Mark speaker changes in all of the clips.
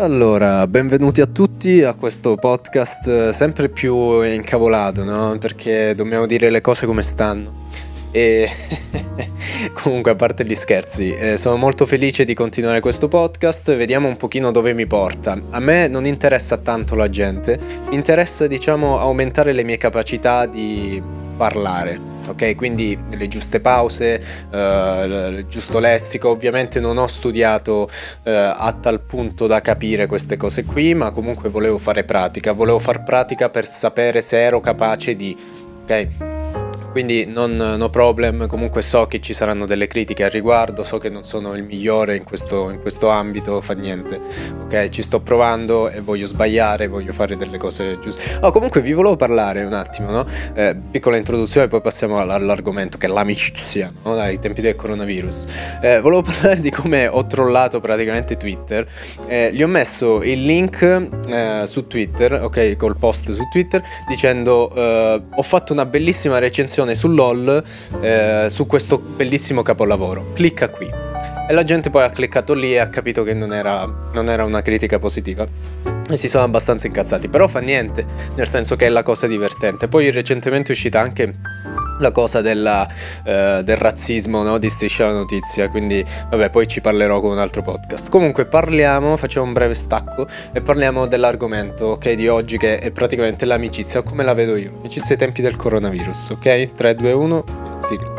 Speaker 1: Allora, benvenuti a tutti a questo podcast eh, sempre più incavolato, no? Perché dobbiamo dire le cose come stanno. E comunque, a parte gli scherzi, eh, sono molto felice di continuare questo podcast. Vediamo un pochino dove mi porta. A me non interessa tanto la gente, mi interessa, diciamo, aumentare le mie capacità di parlare ok? Quindi le giuste pause, eh, il giusto lessico. Ovviamente non ho studiato eh, a tal punto da capire queste cose qui, ma comunque volevo fare pratica, volevo far pratica per sapere se ero capace di, ok? Quindi non, no problem, comunque so che ci saranno delle critiche al riguardo, so che non sono il migliore in questo, in questo ambito, fa niente, ok? Ci sto provando e voglio sbagliare, voglio fare delle cose giuste. Oh, comunque vi volevo parlare un attimo, no? Eh, piccola introduzione, poi passiamo all'argomento che è l'amicizia, no? Dai tempi del coronavirus. Eh, volevo parlare di come ho trollato praticamente Twitter, eh, gli ho messo il link eh, su Twitter, ok? Col post su Twitter, dicendo eh, ho fatto una bellissima recensione recensione su LOL eh, su questo bellissimo capolavoro. Clicca qui. E la gente poi ha cliccato lì e ha capito che non era, non era una critica positiva. E si sono abbastanza incazzati. Però fa niente, nel senso che è la cosa divertente. Poi recentemente è uscita anche la cosa della, uh, del razzismo no? di Striscia la Notizia, quindi vabbè poi ci parlerò con un altro podcast. Comunque parliamo, facciamo un breve stacco e parliamo dell'argomento ok di oggi che è praticamente l'amicizia, come la vedo io, amicizia ai tempi del coronavirus, ok? 3, 2, 1, sigla.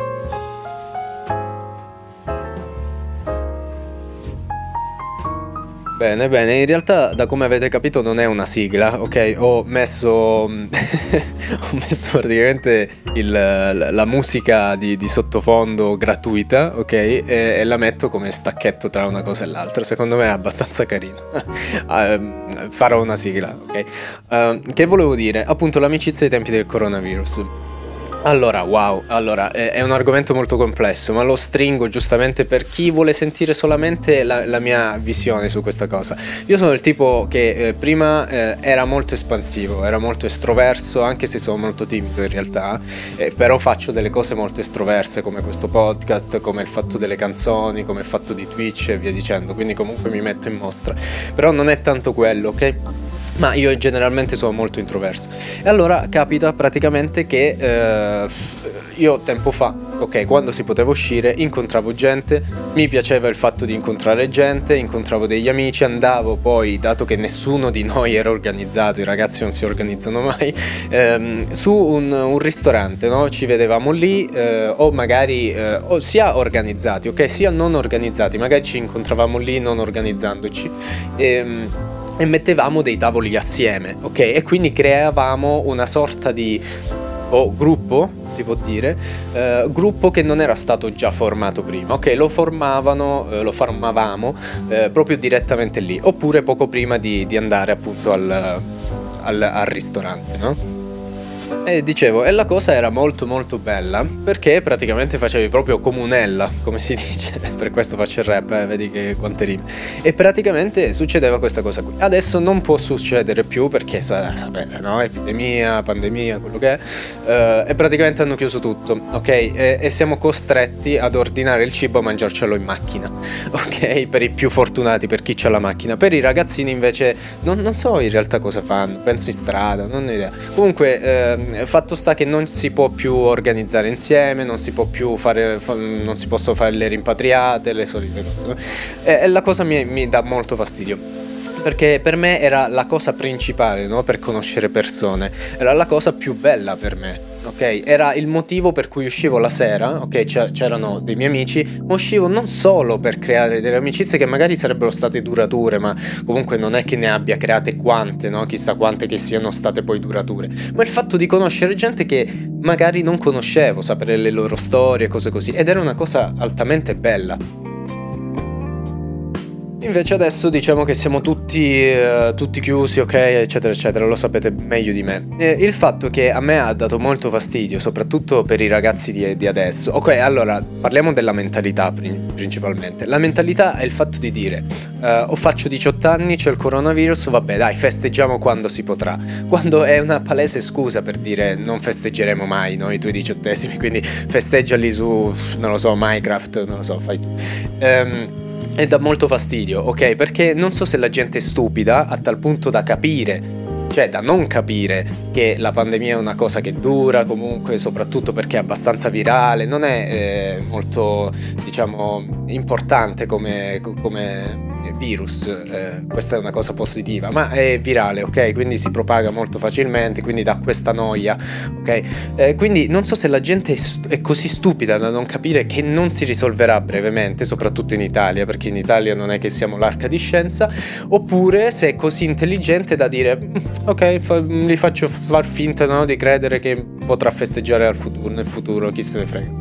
Speaker 1: Bene, bene, in realtà da come avete capito non è una sigla, ok? Ho messo, ho messo praticamente il, la musica di, di, sottofondo gratuita, ok? E, e, la metto come stacchetto tra una cosa e l'altra, secondo me è abbastanza carino. uh, farò una sigla, ok? Uh, che volevo dire? Appunto l'amicizia ai tempi del coronavirus. Allora, wow, allora è, è, un argomento molto complesso, ma lo stringo giustamente per chi vuole sentire solamente la, la mia visione su questa cosa. Io sono il tipo che eh, prima eh, era molto espansivo, era molto estroverso, anche se sono molto timido in realtà, eh, però faccio delle cose molto estroverse come questo podcast, come il fatto delle canzoni, come il fatto di Twitch e via dicendo, quindi comunque mi metto in mostra. Però non è tanto quello, ok? Ma io generalmente sono molto introverso. E allora capita praticamente che eh, io tempo fa, ok, quando si poteva uscire, incontravo gente, mi piaceva il fatto di incontrare gente, incontravo degli amici, andavo poi, dato che nessuno di noi era organizzato, i ragazzi non si organizzano mai, ehm, su un, un, ristorante, no? Ci vedevamo lì, eh, o magari eh, o sia organizzati, ok, sia non organizzati, magari ci incontravamo lì non organizzandoci. Ehm, e mettevamo dei tavoli assieme, ok? E quindi creavamo una sorta di o gruppo, si può dire, eh, gruppo che non era stato già formato prima, ok? Lo formavano, eh, lo formavamo eh, proprio direttamente lì, oppure poco prima di, di andare appunto al, al, al ristorante, no? E dicevo, e la cosa era molto molto bella perché praticamente facevi proprio comunella, come si dice, per questo faccio il rap, eh, vedi che quante rime. E praticamente succedeva questa cosa qui. Adesso non può succedere più perché sapete, no? Epidemia, pandemia, quello che è. Uh, e praticamente hanno chiuso tutto, ok? E, e, siamo costretti ad ordinare il cibo a mangiarcelo in macchina, ok? Per i più fortunati, per chi ha la macchina. Per i ragazzini invece non, non so in realtà cosa fanno, penso in strada, non ho idea. Comunque... Uh, Ehm, fatto sta che non si può più organizzare insieme, non si può più fare, non si possono fare le rimpatriate, le solite cose. E, e la cosa mi, mi dà molto fastidio perché per me era la cosa principale no? per conoscere persone, era la cosa più bella per me ok? Era il motivo per cui uscivo la sera, ok? c'erano dei miei amici, ma uscivo non solo per creare delle amicizie che magari sarebbero state durature, ma comunque non è che ne abbia create quante, no? Chissà quante che siano state poi durature, ma il fatto di conoscere gente che magari non conoscevo, sapere le loro storie, cose così, ed era una cosa altamente bella. Invece adesso diciamo che siamo tutti, uh, tutti, chiusi, ok, eccetera, eccetera, lo sapete meglio di me. E il fatto che a me ha dato molto fastidio, soprattutto per i ragazzi di, di adesso. Ok, allora parliamo della mentalità principalmente. La mentalità è il fatto di dire, uh, o faccio 18 anni, c'è il coronavirus, vabbè dai, festeggiamo quando si potrà. Quando è una palese scusa per dire non festeggeremo mai noi i tuoi diciottesimi, quindi festeggiali su, non lo so, Minecraft, non lo so, fai tu. Um, e dà molto fastidio, ok? Perché non so se la gente è stupida a tal punto da capire cioè da non capire che la pandemia è una cosa che dura comunque soprattutto perché è abbastanza virale non è eh, molto diciamo importante come, come virus, eh, questa è una cosa positiva, ma è virale, ok? Quindi si propaga molto facilmente, quindi dà questa noia, ok? Eh, quindi non so se la gente è, st- è, così stupida da non capire che non si risolverà brevemente, soprattutto in Italia, perché in Italia non è che siamo l'arca di scienza, oppure se è così intelligente da dire, mm, ok, fa- li faccio far finta no, di credere che potrà festeggiare futuro, nel futuro, chi se ne frega.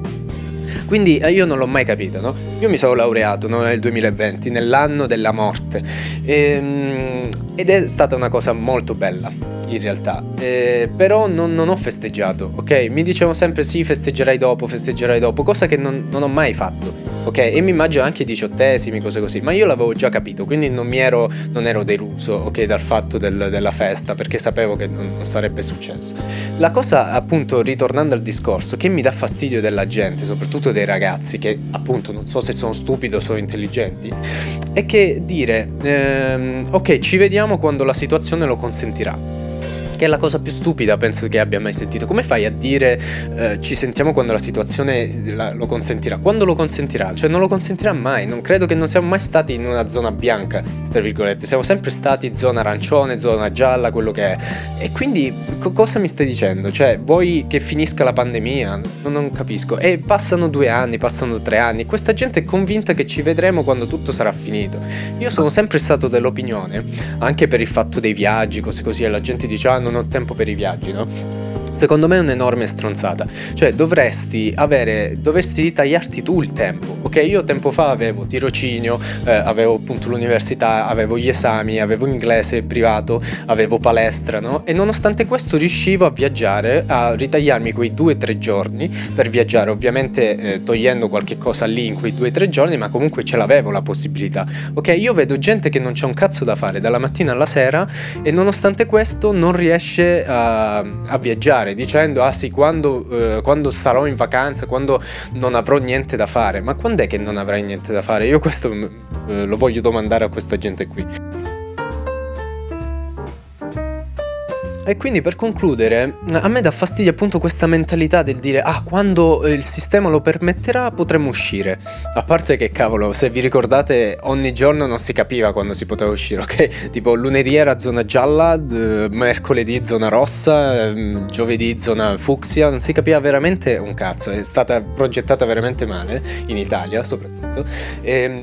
Speaker 1: Quindi eh, io non l'ho mai capito, no? Io mi sono laureato no, nel 2020, nell'anno della morte, e, ehm, ed è stata una cosa molto bella in realtà, eh, però non, non, ho festeggiato, ok? Mi dicevano sempre sì, festeggerai dopo, festeggerai dopo, cosa che non, non, ho mai fatto, ok? E mi immagino anche i diciottesimi, cose così, ma io l'avevo già capito, quindi non, mi ero, non ero deluso, ok, dal fatto del, della festa, perché sapevo che non, non sarebbe successo. La cosa, appunto, ritornando al discorso, che mi dà fastidio della gente, soprattutto dei ragazzi, che appunto non so se sono stupidi o sono intelligenti, è che dire, ehm, ok, ci vediamo quando la situazione lo consentirà che è la cosa più stupida penso che abbia mai sentito. Come fai a dire eh, ci sentiamo quando la situazione la, lo consentirà? Quando lo consentirà? Cioè non lo consentirà mai, non credo che non siamo mai stati in una zona bianca, tra virgolette, siamo sempre stati zona arancione, zona gialla, quello che è. E quindi co- cosa mi stai dicendo? Cioè vuoi che finisca la pandemia? Non, non capisco. E passano due anni, passano tre anni, questa gente è convinta che ci vedremo quando tutto sarà finito. Io sono sempre stato dell'opinione, anche per il fatto dei viaggi, cose così, e la gente dice ah ho tempo per i viaggi, no? Secondo me è un'enorme stronzata. Cioè, dovresti avere, dovresti tagliarti tu il tempo. Ok, io tempo fa avevo tirocinio, eh, avevo appunto l'università, avevo gli esami, avevo inglese privato, avevo palestra, no? E nonostante questo riuscivo a viaggiare, a ritagliarmi quei due o tre giorni per viaggiare, ovviamente eh, togliendo qualche cosa lì in quei due o tre giorni, ma comunque ce l'avevo la possibilità. Ok, io vedo gente che non c'è un cazzo da fare dalla mattina alla sera e nonostante questo non riesce a, a viaggiare fare dicendo ah sì quando, eh, quando, sarò in vacanza quando non avrò niente da fare. Ma quando è che non avrai niente da fare? Io questo eh, lo voglio domandare a questa gente qui E quindi per concludere, a me dà fastidio appunto questa mentalità del dire ah quando il sistema lo permetterà potremo uscire. A parte che cavolo, se vi ricordate ogni giorno non si capiva quando si poteva uscire, ok? Tipo lunedì era zona gialla, d- mercoledì zona rossa, ehm, giovedì zona fucsia, non si capiva veramente un cazzo, è stata progettata veramente male in Italia soprattutto. Ehm,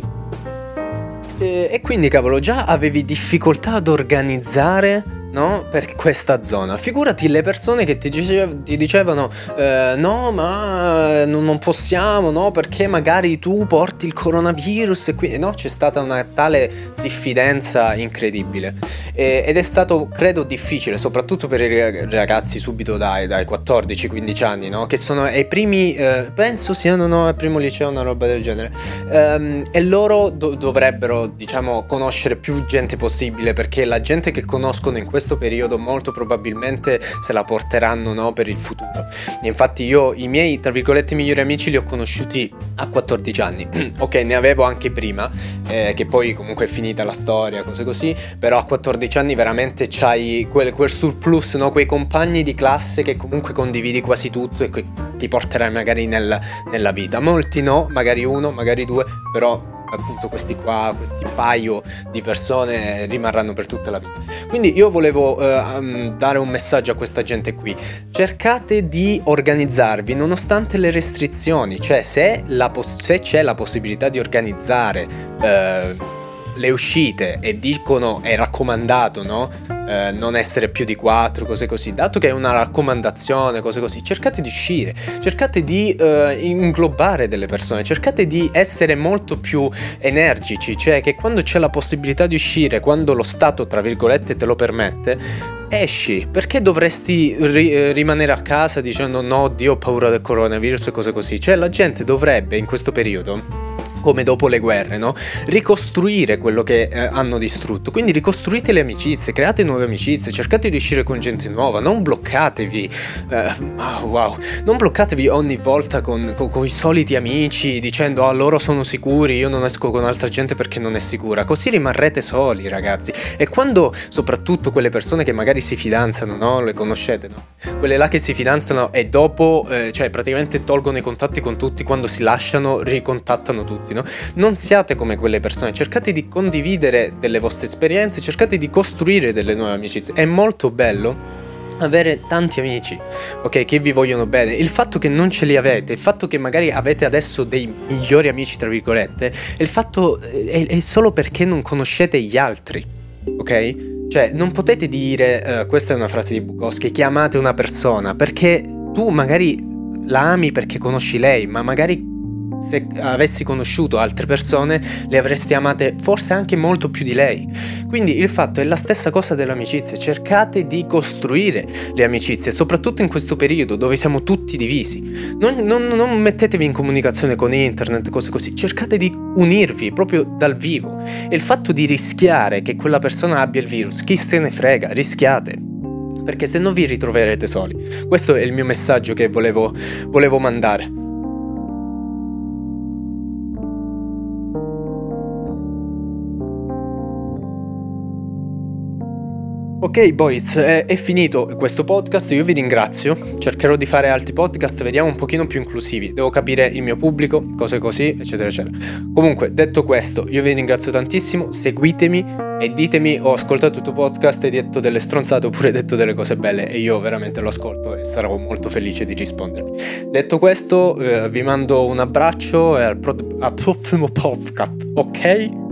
Speaker 1: e, e quindi cavolo, già avevi difficoltà ad organizzare no? Per questa zona. Figurati le persone che ti, dicev- ti dicevano eh, no, ma non, possiamo, no? Perché magari tu porti il coronavirus e quindi no, c'è stata una tale diffidenza incredibile. E, ed è stato, credo, difficile, soprattutto per i ragazzi subito dai, dai 14-15 anni, no? Che sono ai primi, eh, penso siano no, al primo liceo, una roba del genere. Um, e loro do- dovrebbero, diciamo, conoscere più gente possibile perché la gente che conoscono in questo questo periodo molto probabilmente se la porteranno no, per il futuro. Infatti io i miei, tra virgolette, migliori amici li ho conosciuti a 14 anni. ok, ne avevo anche prima, eh, che poi comunque è finita la storia, cose così, però a 14 anni veramente c'hai quel, quel surplus, no? quei compagni di classe che comunque condividi quasi tutto e che ti porterai magari nel, nella vita. Molti no, magari uno, magari due, però appunto questi qua, questi paio di persone rimarranno per tutta la vita. Quindi io volevo uh, dare un messaggio a questa gente qui. Cercate di organizzarvi nonostante le restrizioni, cioè se, pos- se c'è la possibilità di organizzare uh, le uscite e dicono è raccomandato, no? Eh, non essere più di 4, cose così. Dato che è una raccomandazione, cose così, cercate di uscire, cercate di eh, inglobare delle persone, cercate di essere molto più energici, cioè che quando c'è la possibilità di uscire, quando lo Stato, tra virgolette, te lo permette, esci. Perché dovresti ri- eh, rimanere a casa dicendo no, Dio ho paura del coronavirus e cose così? Cioè la gente dovrebbe in questo periodo come dopo le guerre, no? Ricostruire quello che eh, hanno distrutto. Quindi ricostruite le amicizie, create nuove amicizie, cercate di uscire con gente nuova, non bloccatevi. Eh, oh, wow, non bloccatevi ogni volta con, con, con, i soliti amici dicendo ah loro sono sicuri, io non esco con altra gente perché non è sicura. Così rimarrete soli, ragazzi. E quando soprattutto quelle persone che magari si fidanzano, no? Le conoscete, no? Quelle là che si fidanzano e dopo, eh, cioè praticamente tolgono i contatti con tutti, quando si lasciano ricontattano tutti, no? Non siate come quelle persone, cercate di condividere delle vostre esperienze, cercate di costruire delle nuove amicizie. È molto bello avere tanti amici, ok, che vi vogliono bene. Il fatto che non ce li avete, il fatto che magari avete adesso dei migliori amici, tra virgolette, il fatto è, è solo perché non conoscete gli altri, ok? Cioè, non potete dire, uh, questa è una frase di Bukowski, che amate una persona, perché tu magari la ami perché conosci lei, ma magari se avessi conosciuto altre persone le avresti amate forse anche molto più di lei. Quindi il fatto è la stessa cosa dell'amicizia, cercate di costruire le amicizie, soprattutto in questo periodo dove siamo tutti divisi. Non, non, non mettetevi in comunicazione con internet, cose così, cercate di unirvi proprio dal vivo. E il fatto di rischiare che quella persona abbia il virus, chi se ne frega, rischiate perché se no vi ritroverete soli. Questo è il mio messaggio che volevo, volevo mandare. Ok boys, è, è, finito questo podcast, io vi ringrazio, cercherò di fare altri podcast, vediamo un pochino più inclusivi, devo capire il mio pubblico, cose così, eccetera, eccetera. Comunque, detto questo, io vi ringrazio tantissimo, seguitemi e ditemi ho ascoltato il tuo podcast, hai detto delle stronzate oppure detto delle cose belle e io veramente lo ascolto e sarò molto felice di rispondervi. Detto questo, eh, vi mando un abbraccio e al, pro- al prossimo podcast, ok?